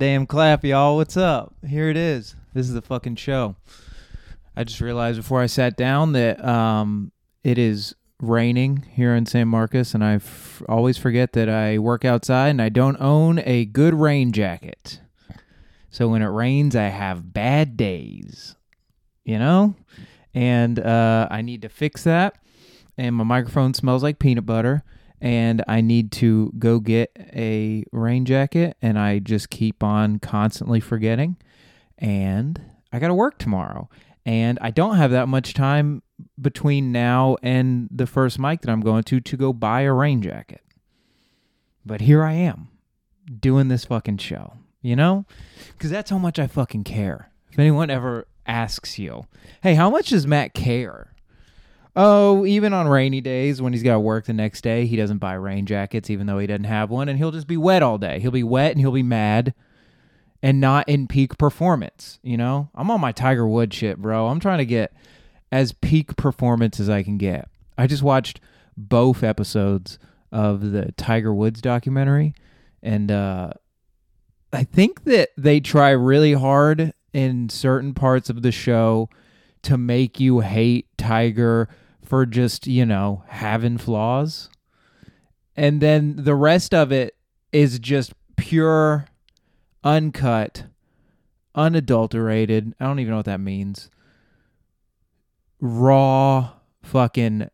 Damn clap, y'all. What's up? Here it is. This is the fucking show. I just realized before I sat down that um, it is raining here in San Marcos, and I f- always forget that I work outside and I don't own a good rain jacket. So when it rains, I have bad days, you know? And uh, I need to fix that. And my microphone smells like peanut butter and I need to go get a rain jacket, and I just keep on constantly forgetting. And I got to work tomorrow, and I don't have that much time between now and the first mic that I'm going to to go buy a rain jacket. But here I am doing this fucking show, you know? Because that's how much I fucking care. If anyone ever asks you, hey, how much does Matt care? Oh, even on rainy days when he's got to work the next day, he doesn't buy rain jackets even though he doesn't have one, and he'll just be wet all day. He'll be wet and he'll be mad and not in peak performance. You know, I'm on my Tiger Woods shit, bro. I'm trying to get as peak performance as I can get. I just watched both episodes of the Tiger Woods documentary, and uh, I think that they try really hard in certain parts of the show to make you hate Tiger for just, you know, having flaws. And then the rest of it is just pure, uncut, unadulterated. I don't even know what that means. Raw fucking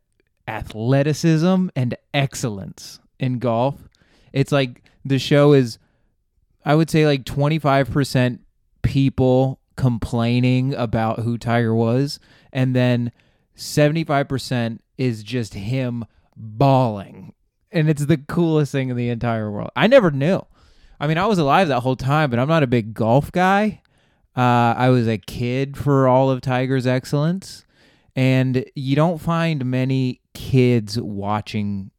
athleticism and excellence in golf. It's like the show is, I would say, like 25% people complaining about who Tiger was, and then 75% is just him bawling. And it's the coolest thing in the entire world. I never knew. I mean, I was alive that whole time, but I'm not a big golf guy. Uh, I was a kid for all of Tiger's excellence. And you don't find many kids watching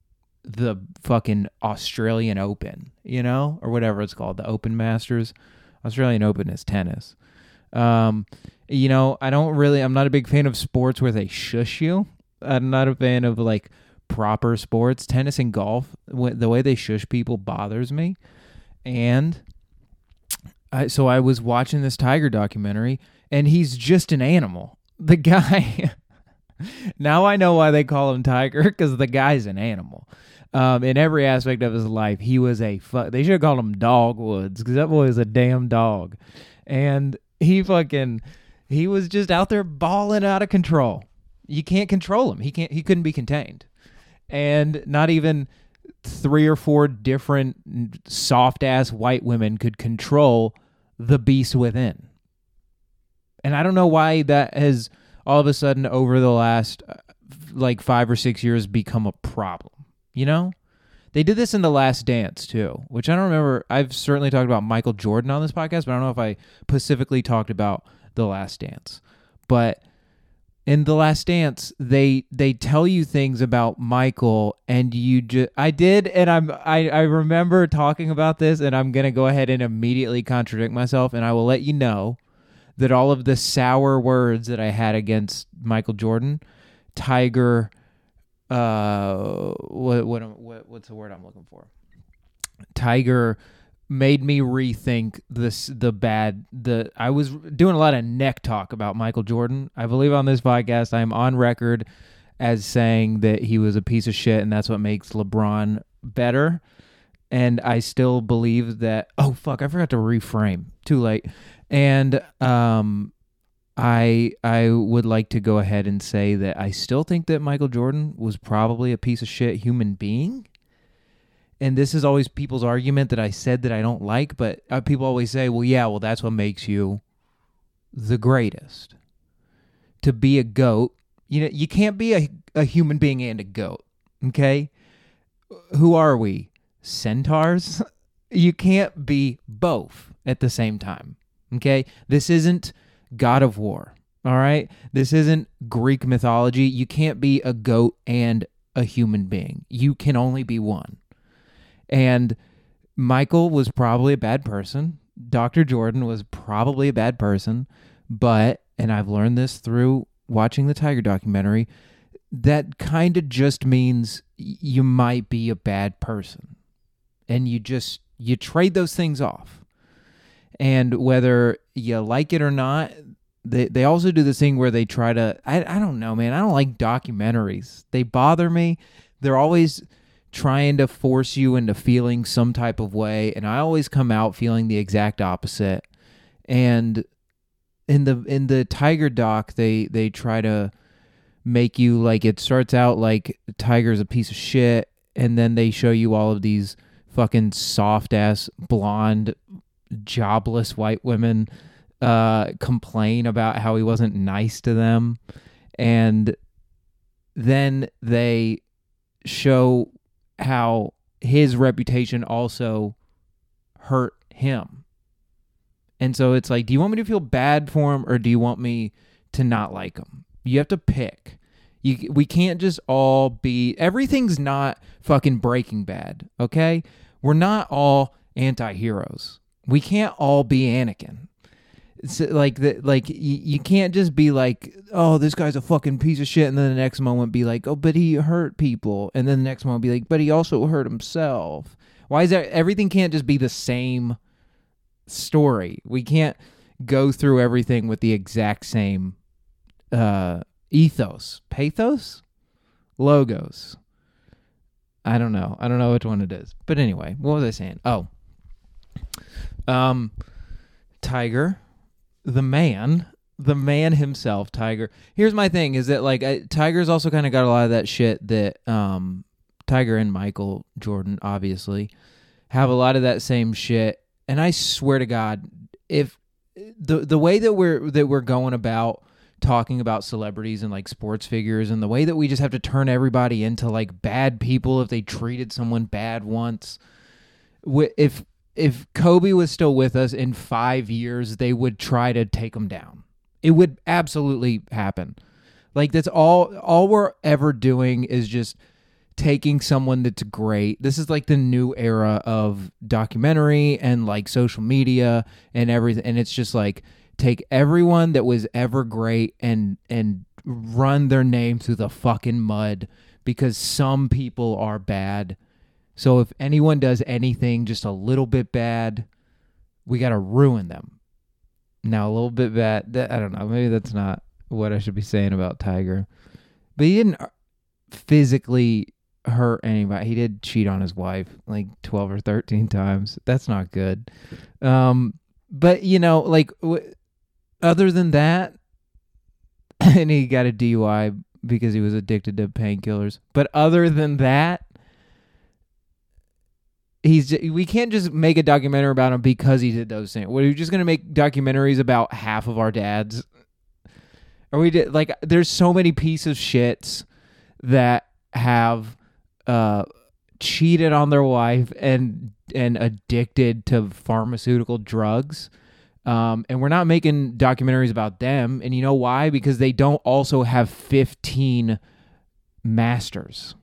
the fucking Australian Open, you know, or whatever it's called, the Open Masters. Australian Open is tennis. Um, you know, I don't really. I'm not a big fan of sports where they shush you. I'm not a fan of like proper sports. Tennis and golf, the way they shush people bothers me. And I, so I was watching this tiger documentary, and he's just an animal. The guy. now I know why they call him Tiger because the guy's an animal. Um, in every aspect of his life, he was a fuck. They should have called him Dogwoods because that boy is a damn dog. And he fucking he was just out there balling out of control. You can't control him. He can't he couldn't be contained. And not even three or four different soft ass white women could control the beast within. And I don't know why that has all of a sudden over the last uh, like 5 or 6 years become a problem. You know? They did this in The Last Dance too, which I don't remember. I've certainly talked about Michael Jordan on this podcast, but I don't know if I specifically talked about The Last Dance. But in The Last Dance, they they tell you things about Michael, and you just I did, and I'm I I remember talking about this, and I'm gonna go ahead and immediately contradict myself, and I will let you know that all of the sour words that I had against Michael Jordan, Tiger uh what what what what's the word I'm looking for? Tiger made me rethink this the bad the I was doing a lot of neck talk about Michael Jordan. I believe on this podcast I am on record as saying that he was a piece of shit and that's what makes LeBron better. And I still believe that oh fuck, I forgot to reframe. Too late. And um I I would like to go ahead and say that I still think that Michael Jordan was probably a piece of shit human being. And this is always people's argument that I said that I don't like, but uh, people always say, "Well, yeah, well that's what makes you the greatest." To be a goat, you know, you can't be a a human being and a goat, okay? Who are we? Centaurs? you can't be both at the same time. Okay? This isn't God of War. All right? This isn't Greek mythology. You can't be a goat and a human being. You can only be one. And Michael was probably a bad person. Dr. Jordan was probably a bad person, but and I've learned this through watching the Tiger documentary, that kind of just means you might be a bad person. And you just you trade those things off. And whether you like it or not, they they also do this thing where they try to I I don't know, man. I don't like documentaries. They bother me. They're always trying to force you into feeling some type of way and I always come out feeling the exact opposite. And in the in the Tiger doc, they they try to make you like it starts out like Tiger's a piece of shit and then they show you all of these fucking soft ass blonde jobless white women uh, complain about how he wasn't nice to them. And then they show how his reputation also hurt him. And so it's like, do you want me to feel bad for him or do you want me to not like him? You have to pick. You, we can't just all be everything's not fucking breaking bad, okay? We're not all anti-heroes. We can't all be Anakin. Like that like you, you can't just be like oh this guy's a fucking piece of shit and then the next moment be like oh but he hurt people and then the next moment be like but he also hurt himself. Why is that everything can't just be the same story. We can't go through everything with the exact same uh ethos. Pathos? Logos. I don't know. I don't know which one it is. But anyway what was i saying? Oh um tiger the man, the man himself, Tiger. Here's my thing: is that like I, Tiger's also kind of got a lot of that shit that um, Tiger and Michael Jordan obviously have a lot of that same shit. And I swear to God, if the the way that we're that we're going about talking about celebrities and like sports figures and the way that we just have to turn everybody into like bad people if they treated someone bad once if if Kobe was still with us in five years, they would try to take him down. It would absolutely happen. Like that's all all we're ever doing is just taking someone that's great. This is like the new era of documentary and like social media and everything and it's just like take everyone that was ever great and and run their name through the fucking mud because some people are bad so if anyone does anything just a little bit bad, we got to ruin them. Now, a little bit bad, that, I don't know. Maybe that's not what I should be saying about Tiger. But he didn't uh, physically hurt anybody. He did cheat on his wife like 12 or 13 times. That's not good. Um, but, you know, like, w- other than that, and he got a DUI because he was addicted to painkillers. But other than that, he's we can't just make a documentary about him because he did those things. We're just gonna make documentaries about half of our dads. Are we did like there's so many pieces of shits that have uh cheated on their wife and and addicted to pharmaceutical drugs. Um, and we're not making documentaries about them. And you know why? Because they don't also have 15 masters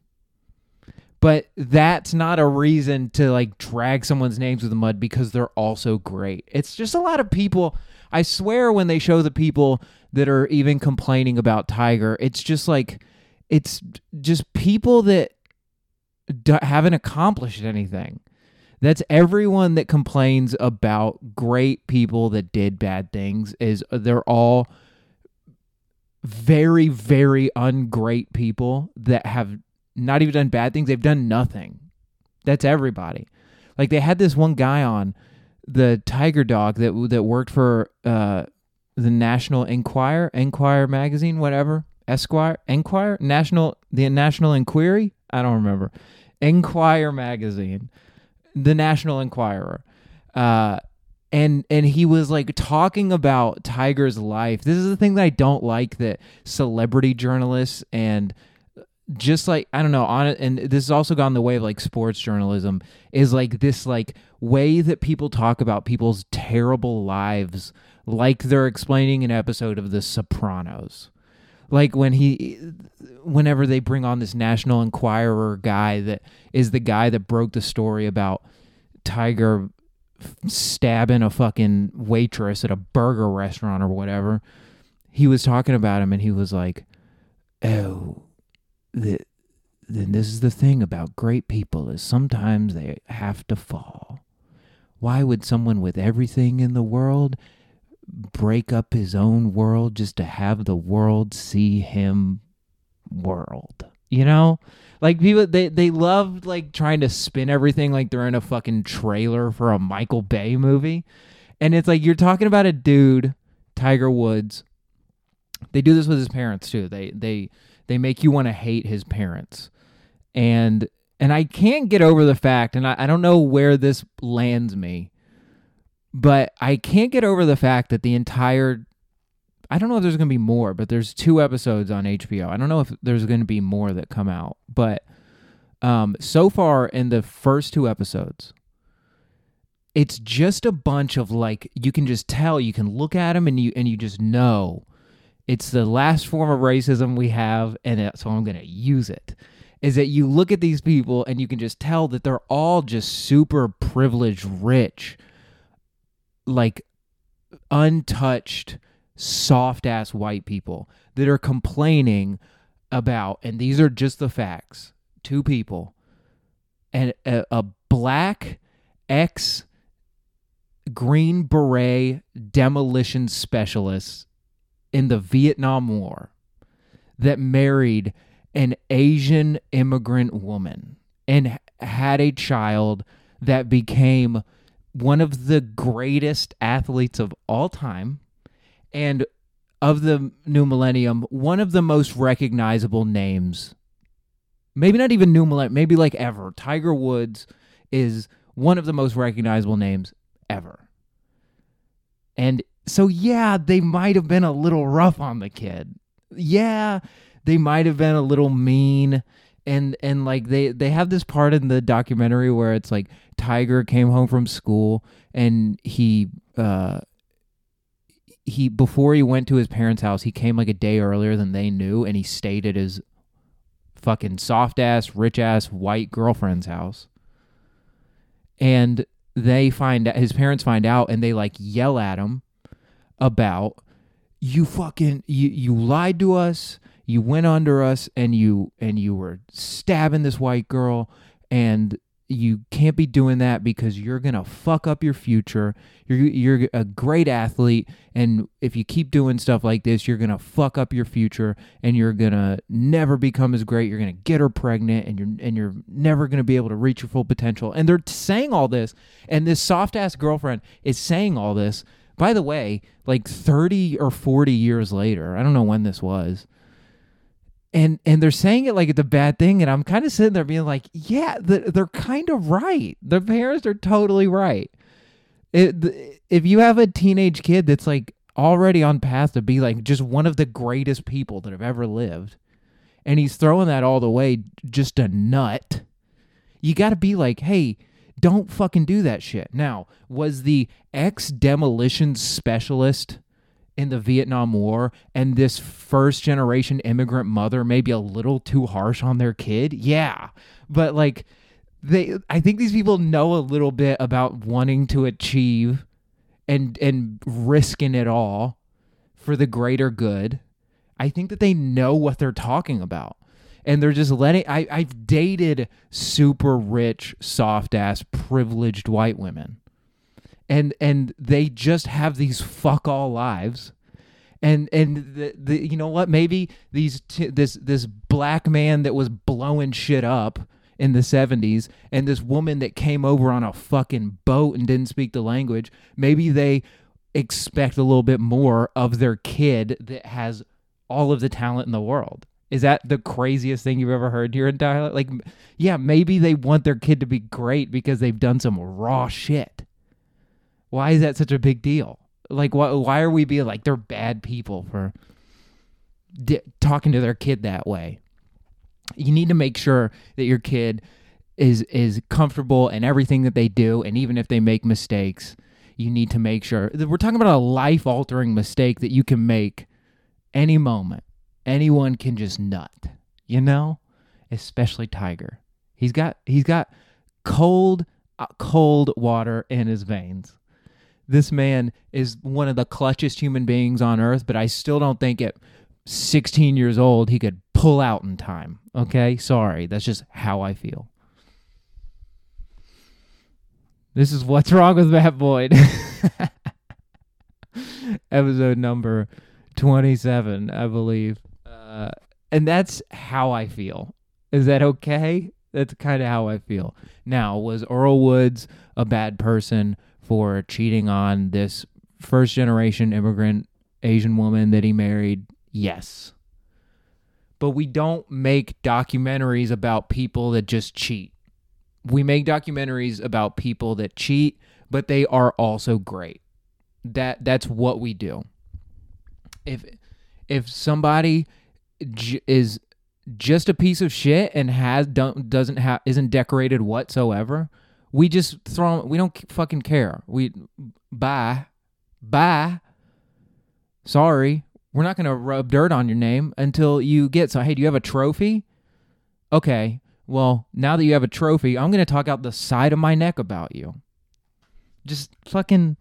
but that's not a reason to like drag someone's names through the mud because they're also great. It's just a lot of people. I swear when they show the people that are even complaining about Tiger, it's just like it's just people that d- haven't accomplished anything. That's everyone that complains about great people that did bad things is uh, they're all very very ungreat people that have not even done bad things. They've done nothing. That's everybody. Like they had this one guy on the Tiger Dog that that worked for uh, the National Enquirer, Enquirer magazine, whatever, Esquire, Enquirer, National, the National Inquiry. I don't remember. Enquirer magazine, the National Enquirer. Uh, and and he was like talking about Tiger's life. This is the thing that I don't like that celebrity journalists and just like I don't know on and this has also gone the way of like sports journalism is like this like way that people talk about people's terrible lives like they're explaining an episode of The Sopranos. Like when he, whenever they bring on this National Enquirer guy that is the guy that broke the story about Tiger stabbing a fucking waitress at a burger restaurant or whatever, he was talking about him and he was like, "Oh, the, then this is the thing about great people is sometimes they have to fall. why would someone with everything in the world break up his own world just to have the world see him world? You know? Like people they they love like trying to spin everything like they're in a fucking trailer for a Michael Bay movie. And it's like you're talking about a dude, Tiger Woods. They do this with his parents too. They they they make you want to hate his parents. And and I can't get over the fact, and I, I don't know where this lands me, but I can't get over the fact that the entire I don't know if there's going to be more, but there's two episodes on HBO. I don't know if there's going to be more that come out, but um, so far in the first two episodes, it's just a bunch of like you can just tell, you can look at them and you and you just know it's the last form of racism we have, and it, so I'm going to use it. Is that you look at these people and you can just tell that they're all just super privileged, rich, like untouched soft ass white people that are complaining about, and these are just the facts two people, and a, a black ex Green Beret demolition specialist in the Vietnam War that married an Asian immigrant woman and had a child that became one of the greatest athletes of all time and of the new millennium, one of the most recognizable names, maybe not even new millennium, maybe like ever. Tiger Woods is one of the most recognizable names ever. And so, yeah, they might have been a little rough on the kid. Yeah, they might have been a little mean. And and like they they have this part in the documentary where it's like Tiger came home from school and he uh he before he went to his parents' house, he came like a day earlier than they knew, and he stayed at his fucking soft ass, rich ass white girlfriend's house. And they find out his parents find out, and they like yell at him about you fucking you you lied to us, you went under us, and you and you were stabbing this white girl, and you can't be doing that because you're gonna fuck up your future. You're you're a great athlete, and if you keep doing stuff like this, you're gonna fuck up your future, and you're gonna never become as great. You're gonna get her pregnant, and you're and you're never gonna be able to reach your full potential. And they're saying all this, and this soft ass girlfriend is saying all this. By the way, like thirty or forty years later, I don't know when this was and and they're saying it like it's a bad thing and i'm kind of sitting there being like yeah they're kind of right. The parents are totally right. It, if you have a teenage kid that's like already on path to be like just one of the greatest people that have ever lived and he's throwing that all the way just a nut you got to be like hey don't fucking do that shit now was the ex demolition specialist in the Vietnam War and this first generation immigrant mother maybe a little too harsh on their kid. Yeah. But like they I think these people know a little bit about wanting to achieve and and risking it all for the greater good. I think that they know what they're talking about. And they're just letting I, I've dated super rich, soft ass, privileged white women. And and they just have these fuck all lives. And and the, the you know what? Maybe these t- this this black man that was blowing shit up in the 70s and this woman that came over on a fucking boat and didn't speak the language maybe they expect a little bit more of their kid that has all of the talent in the world is that the craziest thing you've ever heard your entire life? Like, yeah, maybe they want their kid to be great because they've done some raw shit. Why is that such a big deal? Like, why, why are we being like they're bad people for di- talking to their kid that way? You need to make sure that your kid is is comfortable in everything that they do, and even if they make mistakes, you need to make sure we're talking about a life altering mistake that you can make any moment. Anyone can just nut, you know, especially Tiger. He's got he's got cold uh, cold water in his veins this man is one of the clutchest human beings on earth, but I still don't think at 16 years old he could pull out in time. Okay? Sorry. That's just how I feel. This is what's wrong with Matt Boyd. Episode number 27, I believe. Uh, and that's how I feel. Is that okay? That's kind of how I feel. Now, was Earl Woods a bad person for cheating on this first generation immigrant Asian woman that he married? Yes. But we don't make documentaries about people that just cheat. We make documentaries about people that cheat, but they are also great. That that's what we do. If if somebody j- is just a piece of shit and has don't doesn't have isn't decorated whatsoever, we just throw we don't fucking care. We bye bye. Sorry, we're not gonna rub dirt on your name until you get so. Hey, do you have a trophy? Okay, well now that you have a trophy, I'm gonna talk out the side of my neck about you. Just fucking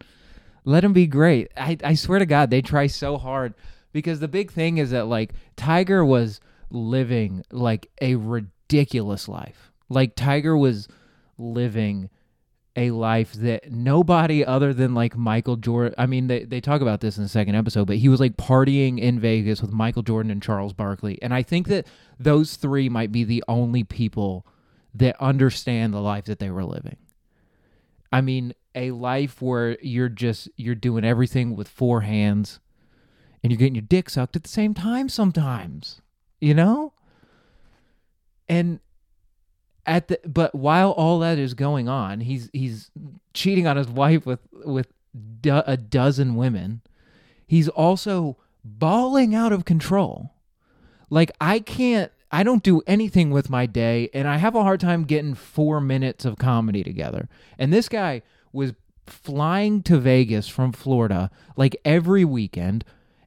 let them be great. I I swear to God, they try so hard because the big thing is that like Tiger was living like a ridiculous life. Like Tiger was living a life that nobody other than like Michael Jordan I mean they they talk about this in the second episode but he was like partying in Vegas with Michael Jordan and Charles Barkley and I think that those three might be the only people that understand the life that they were living. I mean a life where you're just you're doing everything with four hands and you're getting your dick sucked at the same time sometimes. You know? And at the but while all that is going on, he's he's cheating on his wife with with do, a dozen women. He's also bawling out of control. Like I can't I don't do anything with my day and I have a hard time getting 4 minutes of comedy together. And this guy was flying to Vegas from Florida like every weekend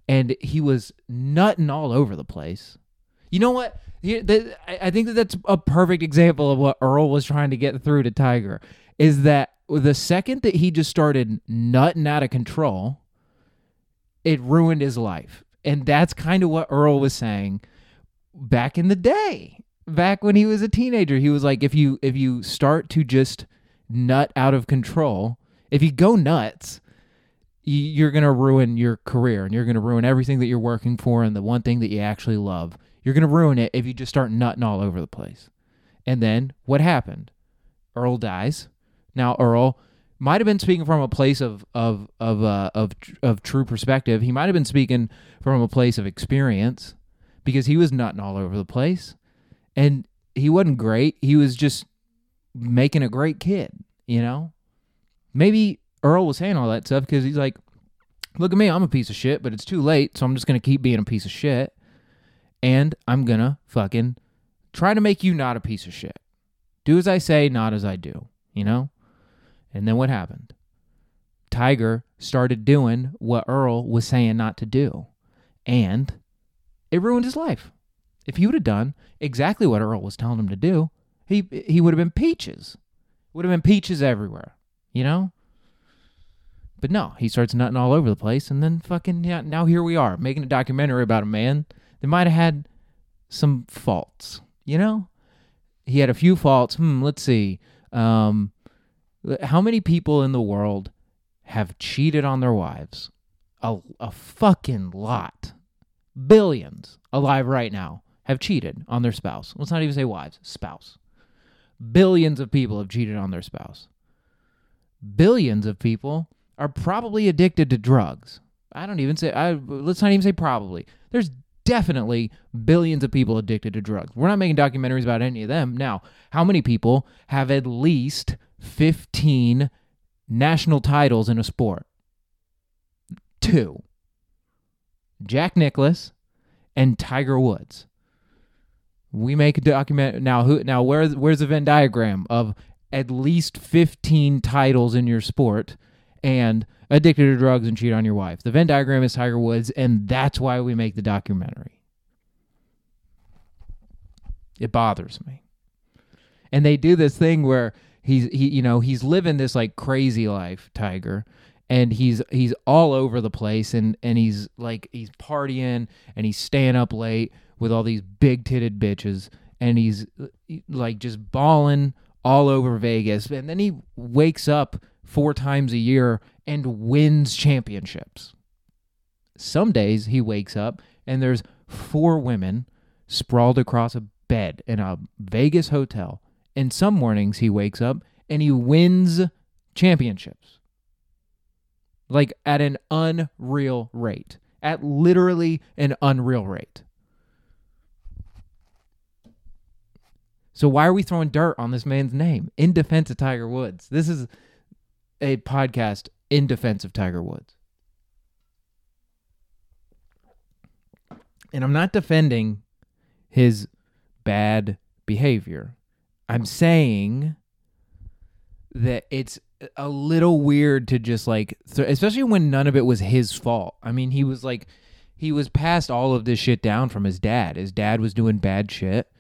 and he was nutting all over the place. You know what? I think that that's a perfect example of what Earl was trying to get through to Tiger. Is that the second that he just started nutting out of control, it ruined his life. And that's kind of what Earl was saying back in the day. Back when he was a teenager, he was like if you if you start to just nut out of control, if you go nuts, you're going to ruin your career and you're going to ruin everything that you're working for and the one thing that you actually love. You're going to ruin it if you just start nutting all over the place. And then what happened? Earl dies. Now Earl might have been speaking from a place of of of uh, of of true perspective. He might have been speaking from a place of experience because he was nutting all over the place, and he wasn't great. He was just making a great kid, you know. Maybe Earl was saying all that stuff because he's like, "Look at me, I'm a piece of shit, but it's too late, so I'm just gonna keep being a piece of shit, and I'm gonna fucking try to make you not a piece of shit. Do as I say, not as I do, you know." And then what happened? Tiger started doing what Earl was saying not to do, and it ruined his life. If he would have done exactly what Earl was telling him to do, he he would have been peaches. Would have been peaches everywhere, you know? But no, he starts nutting all over the place and then fucking yeah, now here we are making a documentary about a man that might have had some faults, you know? He had a few faults. Hmm, let's see. Um how many people in the world have cheated on their wives? A, a fucking lot. Billions alive right now have cheated on their spouse. Let's not even say wives, spouse. Billions of people have cheated on their spouse. Billions of people are probably addicted to drugs. I don't even say I let's not even say probably. There's definitely billions of people addicted to drugs. We're not making documentaries about any of them. Now, how many people have at least 15 national titles in a sport? Two. Jack Nicklaus and Tiger Woods. We make a document now. Who now? Where's where's the Venn diagram of at least fifteen titles in your sport and addicted to drugs and cheat on your wife? The Venn diagram is Tiger Woods, and that's why we make the documentary. It bothers me, and they do this thing where he's he you know he's living this like crazy life, Tiger, and he's he's all over the place and and he's like he's partying and he's staying up late with all these big titted bitches and he's like just balling all over Vegas. And then he wakes up four times a year and wins championships. Some days he wakes up and there's four women sprawled across a bed in a Vegas hotel. And some mornings he wakes up and he wins championships. Like at an unreal rate. At literally an unreal rate. So why are we throwing dirt on this man's name in defense of Tiger Woods? This is a podcast in defense of Tiger Woods. And I'm not defending his bad behavior. I'm saying that it's a little weird to just like, th- especially when none of it was his fault. I mean, he was like, he was passed all of this shit down from his dad. His dad was doing bad shit,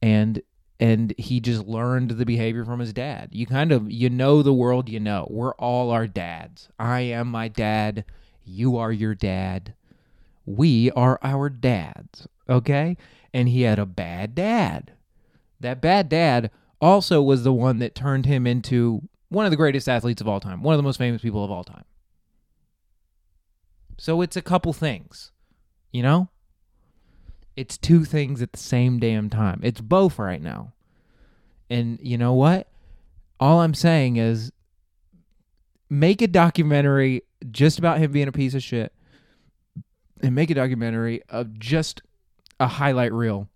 and and he just learned the behavior from his dad. You kind of you know the world you know. We're all our dads. I am my dad. You are your dad. We are our dads. Okay? And he had a bad dad. That bad dad also was the one that turned him into one of the greatest athletes of all time, one of the most famous people of all time. So it's a couple things, you know? It's two things at the same damn time. It's both right now. And you know what? All I'm saying is make a documentary just about him being a piece of shit and make a documentary of just a highlight reel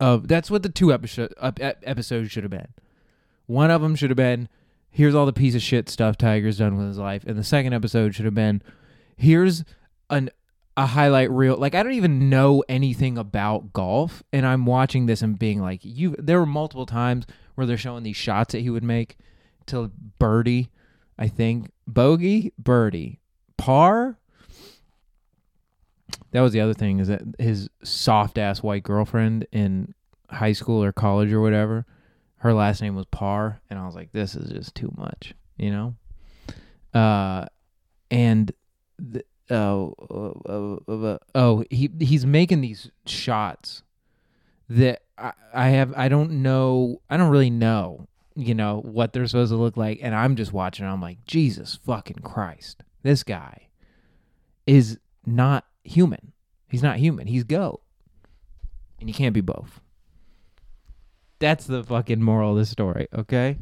of that's what the two episode, episodes should have been. One of them should have been here's all the piece of shit stuff Tiger's done with his life, and the second episode should have been here's an a highlight reel. Like I don't even know anything about golf, and I'm watching this and being like, you. There were multiple times where they're showing these shots that he would make to birdie, I think bogey, birdie, par. That was the other thing is that his soft ass white girlfriend in high school or college or whatever, her last name was Par, and I was like, this is just too much, you know. Uh, and the, oh, uh, oh, he he's making these shots that I, I have I don't know I don't really know you know what they're supposed to look like. And I'm just watching. I'm like Jesus fucking Christ. This guy is not human. He's not human. He's goat. And you can't be both. That's the fucking moral of the story okay?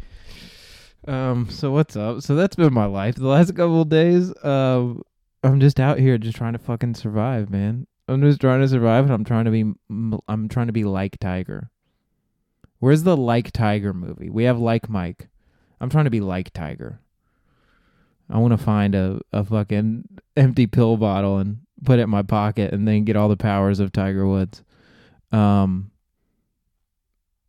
Um so what's up? So that's been my life. The last couple days um I'm just out here just trying to fucking survive, man. I'm just trying to survive and I'm trying to be I'm trying to be like Tiger. Where's the like Tiger movie? We have like Mike. I'm trying to be like Tiger. I want to find a, a fucking empty pill bottle and put it in my pocket and then get all the powers of Tiger Woods. Um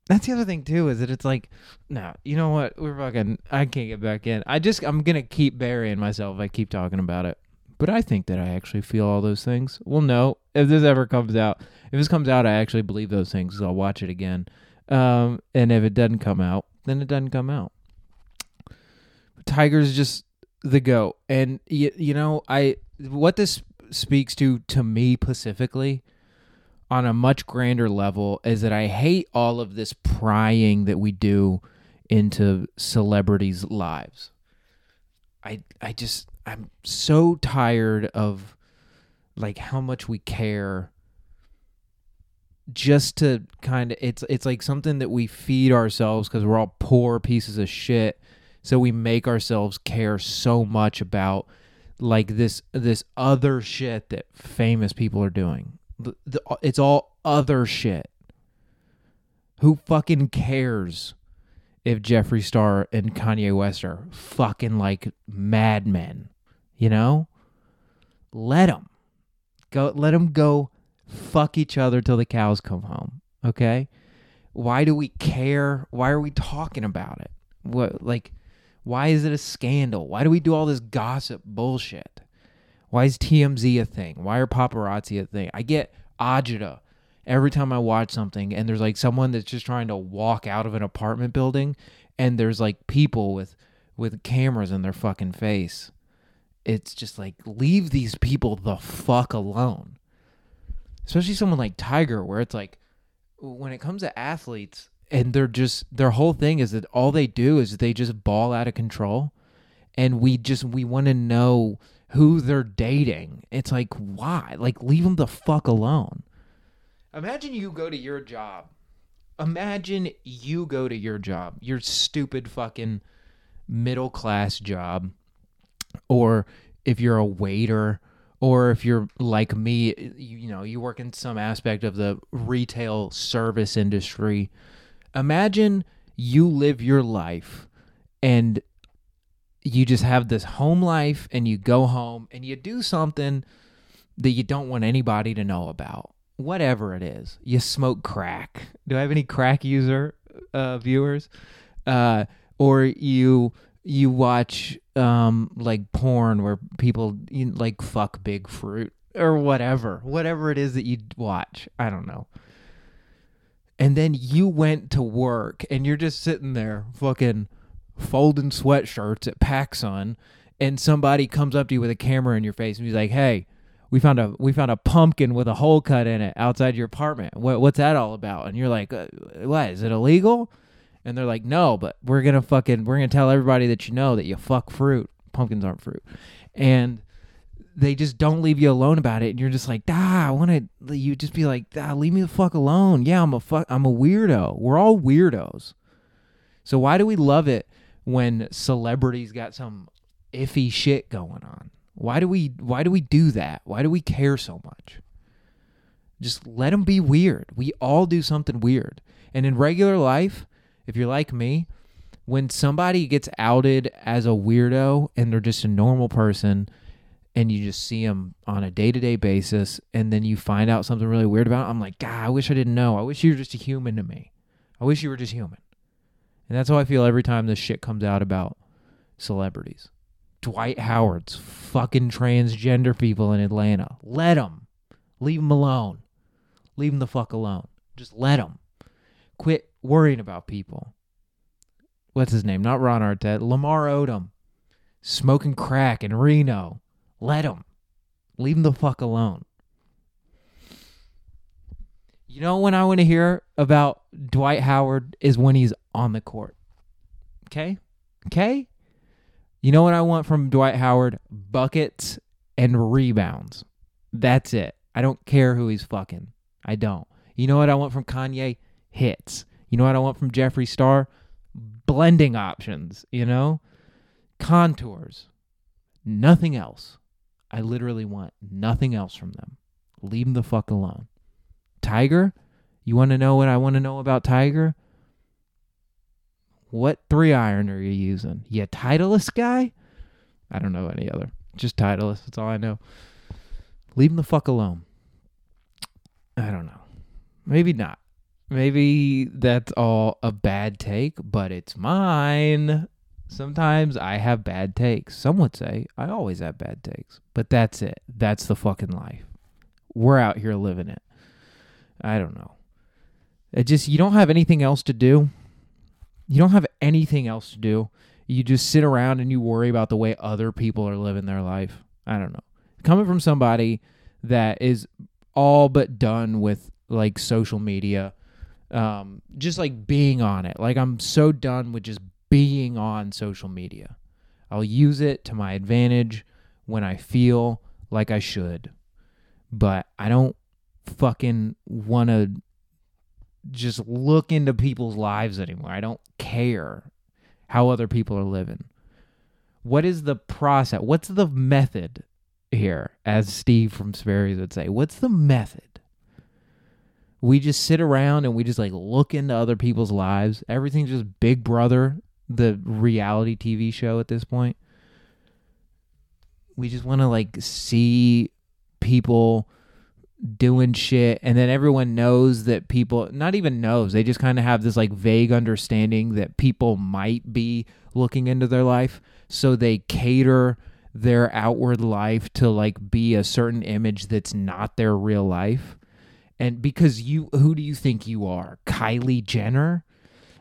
that's the other thing too, is that it's like, no, you know what? We're fucking I can't get back in. I just I'm gonna keep burying myself I keep talking about it but I think that I actually feel all those things. Well, no, if this ever comes out, if this comes out, I actually believe those things. So I'll watch it again. Um, and if it doesn't come out, then it doesn't come out. Tiger's just the go, and you, you know, I what this speaks to to me specifically on a much grander level is that I hate all of this prying that we do into celebrities' lives. I I just I'm so tired of like how much we care just to kind of it's it's like something that we feed ourselves cuz we're all poor pieces of shit. So we make ourselves care so much about like this this other shit that famous people are doing. The, the, it's all other shit. Who fucking cares if Jeffree Star and Kanye West are fucking like madmen you know? Let them go. Let them go fuck each other till the cows come home. Okay? Why do we care? Why are we talking about it? What like why is it a scandal? Why do we do all this gossip bullshit? Why is TMZ a thing? Why are paparazzi a thing? I get agita every time I watch something and there's like someone that's just trying to walk out of an apartment building and there's like people with with cameras in their fucking face it's just like leave these people the fuck alone. Especially someone like Tiger, where it's like when it comes to athletes, and they're just their whole thing is that all they do is they just ball out of control. And we just we want to know who they're dating. It's like why? Like leave them the fuck alone. Imagine you go to your job. Imagine you go to your job your stupid fucking middle class job or if you're a waiter or if you're like me you, you know you work in some aspect of the retail service industry. Imagine you live your life and you just have this home life and you go home and you do something that you don't want anybody to know about whatever it is. You smoke crack. Do i have any crack user uh, viewers? Uh, or you you watch um like porn where people you like fuck big fruit or whatever whatever it is that you watch i don't know and then you went to work and you're just sitting there fucking folding sweatshirts at PacSun and somebody comes up to you with a camera in your face and he's like, "Hey, we found a we found a pumpkin with a hole cut in it outside your apartment. What what's that all about?" And you're like, uh, "What? Is it illegal?" And they're like, "No, but we're to fucking we're to tell everybody that you know that you fuck fruit. Pumpkins aren't fruit." And they just don't leave you alone about it. And you're just like ah i want to you just be like ah leave me the fuck alone. Yeah i'm a fuck i'm a weirdo. We're all weirdos. So why do we love it when celebrities got some iffy shit going on? Why do we why do we do that? Why do we care so much? Just let them be weird. We all do something weird. And in regular life if you're like me when somebody gets outed as a weirdo and they're just a normal person and you just see them on a day-to-day basis and then you find out something really weird about it, i'm like god i wish i didn't know. I wish you were just a human to me. I wish you were just human. And that's how i feel every time this shit comes out about celebrities. Dwight howard's fucking transgender people in atlanta. Let them leave them alone. Leave them the fuck alone. Just let them quit worrying about people what's his name not ron artest lamar odom smoking crack in reno let him. Leave him the fuck alone. You know when I want to hear about Dwight Howard is when he's on the court. Okay? Okay? You know what I want from Dwight Howard? Buckets and rebounds. That's it. I don't care who he's fucking. I don't. You know what I want from Kanye? Hits. You know what I want from Jeffree Star? Blending options, you know? Contours. Nothing else. I literally want nothing else from them. Leave them the fuck alone. Tiger, you want to know what I want to know about Tiger? What three iron are you using? You Titleist guy? I don't know any other. Just Titleist. That's all I know. Leave him the fuck alone. I don't know. Maybe not. Maybe that's all a bad take, but it's mine. Sometimes I have bad takes. Some would say I always have bad takes, but that's it. That's the fucking life. We're out here living it. I don't know. It just, you don't have anything else to do. You don't have anything else to do. You just sit around and you worry about the way other people are living their life. I don't know. Coming from somebody that is all but done with like social media, um, just like being on it. Like I'm so done with just being on social media. I'll use it to my advantage when I feel like I should. But I don't fucking want to just look into people's lives anymore. I don't care how other people are living. What is the process? What's the method here, as Steve from Sperry's would say? What's the method? We just sit around and we just like look into other people's lives. Everything's just Big Brother the reality TV show at this point. We just want to like see people doing shit and then everyone knows that people not even knows they just kind of have this like vague understanding that people might be looking into their life so they cater their outward life to like be a certain image that's not their real life and because you who do you think you are Kylie Jenner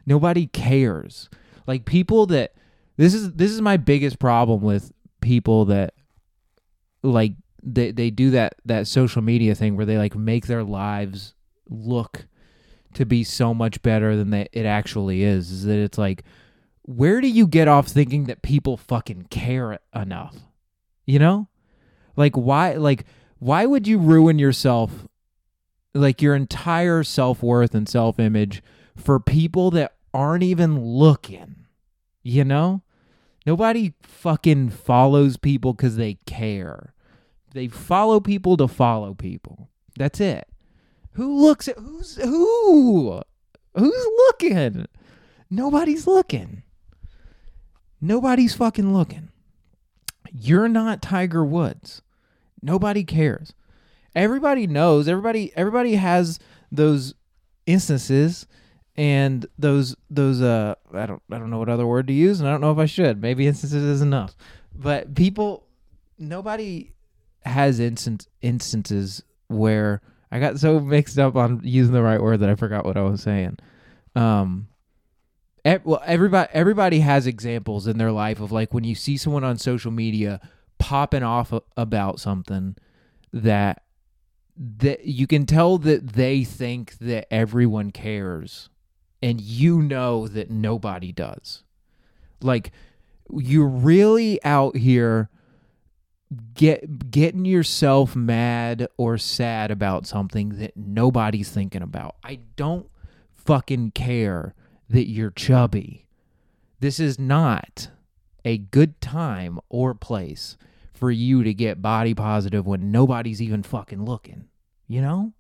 nobody cares like people that this is this is my biggest problem with people that like they they do that that social media thing where they like make their lives look to be so much better than they, it actually is. Is that it's like, where do you get off thinking that people fucking care enough? You know, like why? Like why would you ruin yourself, like your entire self worth and self image, for people that aren't even looking? You know, nobody fucking follows people because they care. They follow people to follow people. That's it. Who looks at who's who? Who's looking? Nobody's looking. Nobody's fucking looking. You're not Tiger Woods. Nobody cares. Everybody knows. Everybody everybody has those instances and those those uh I don't I don't know what other word to use and I don't know if I should. Maybe instances is enough. But people nobody has instant instances where I got so mixed up on using the right word that I forgot what I was saying. Um well everybody everybody has examples in their life of like when you see someone on social media popping off about something that that you can tell that they think that everyone cares and you know that nobody does like you're really out here get getting yourself mad or sad about something that nobody's thinking about i don't fucking care that you're chubby. This is not a good time or place for you to get body positive when nobody's even fucking looking. You know?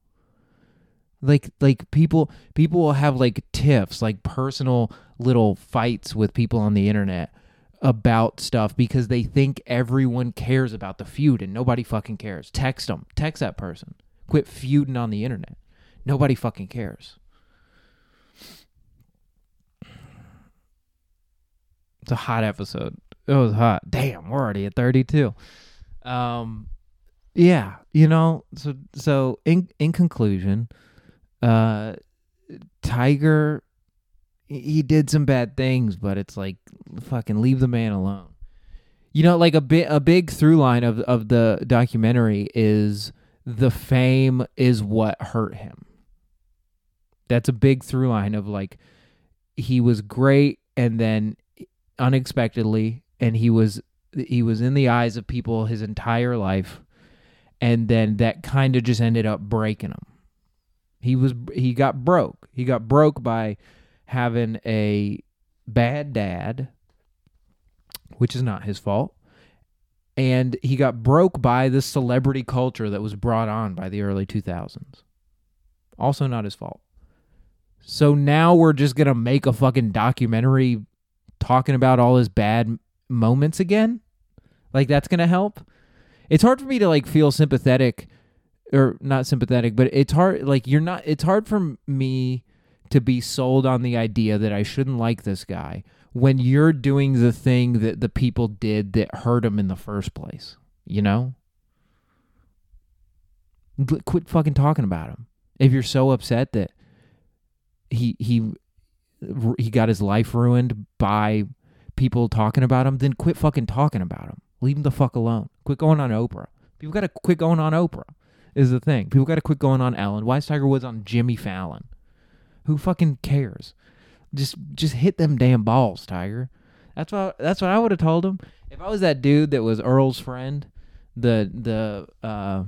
Like like people people will have like tiffs, like personal little fights with people on the internet about stuff because they think everyone cares about the feud and nobody fucking cares. Text them. Text that person. Quit feuding on the internet. Nobody fucking cares. It's a hot episode. It was hot. Damn, we're already at 32. Um yeah, you know, so so in in conclusion, uh Tiger he did some bad things, but it's like fucking leave the man alone. You know, like a bit a big through line of of the documentary is the fame is what hurt him. That's a big through line of like he was great and then unexpectedly and he was he was in the eyes of people his entire life and then that kind of just ended up breaking him. He was he got broke. He got broke by having a bad dad which is not his fault and he got broke by the celebrity culture that was brought on by the early 2000s also not his fault. So now we're just going to make a fucking documentary talking about all his bad moments again. Like that's going to help. It's hard for me to like feel sympathetic or not sympathetic, but it's hard like you're not it's hard for me to be sold on the idea that I shouldn't like this guy when you're doing the thing that the people did that hurt him in the first place, you know? Quit fucking talking about him. If you're so upset that he he he got his life ruined by people talking about him, then quit fucking talking about him. Leave him the fuck alone. Quit going on Oprah. People got to quit going on Oprah. Is the thing. People got to quit going on Ellen. Why is Tiger Woods on Jimmy Fallon? Who fucking cares? Just just hit them damn balls, Tiger. That's what that's what I would have told him. If I was that dude that was Earl's friend, the the uh,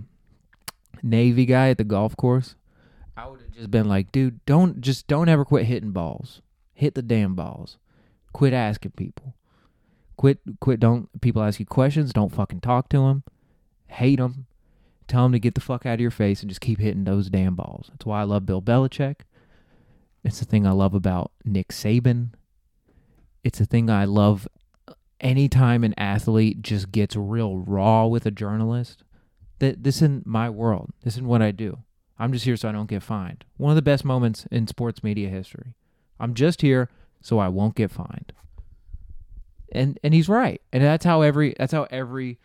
Navy guy at the golf course, I would have just been like, dude, don't just don't ever quit hitting balls. Hit the damn balls. Quit asking people. Quit quit don't people ask you questions, don't fucking talk to them. Hate them. Tell them to get the fuck out of your face and just keep hitting those damn balls. That's why I love Bill Belichick. It's the thing I love about Nick Saban. It's the thing I love anytime an athlete just gets real raw with a journalist. That this isn't my world. This isn't what I do. I'm just here so I don't get fined. One of the best moments in sports media history. I'm just here so I won't get fined. And and he's right. And that's how every that's how every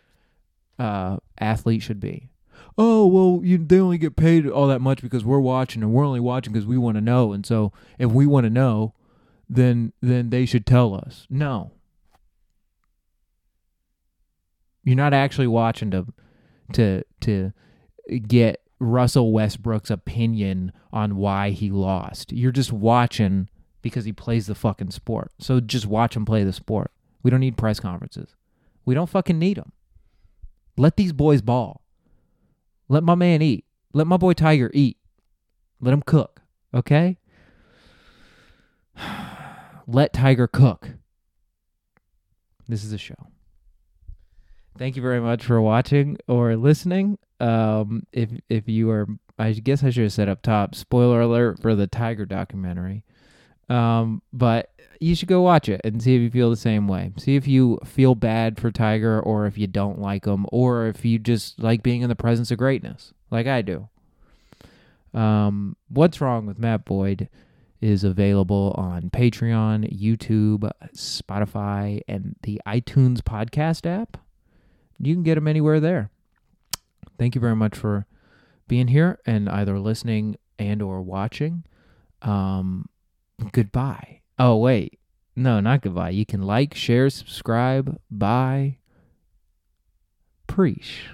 uh, athlete should be. Oh well, you they only get paid all that much because we're watching, and we're only watching because we want to know. And so, if we want to know, then then they should tell us. No, you're not actually watching to to to get Russell Westbrook's opinion on why he lost. You're just watching because he plays the fucking sport. So just watch him play the sport. We don't need press conferences. We don't fucking need them. Let these boys ball. Let my man eat. Let my boy Tiger eat. Let him cook. Okay? Let Tiger cook. This is a show. Thank you very much for watching or listening. Um, if if you are, I guess I should have said up top. Spoiler alert for the Tiger documentary. Um, but you should go watch it and see if you feel the same way. See if you feel bad for Tiger or if you don't like him or if you just like being in the presence of greatness, like I do. Um, What's Wrong with Matt Boyd is available on Patreon, YouTube, Spotify, and the iTunes podcast app. You can get them anywhere there. Thank you very much for being here and either listening and or watching. Um, goodbye. Oh wait, no, not goodbye. You can like, share, subscribe. Bye. Preach.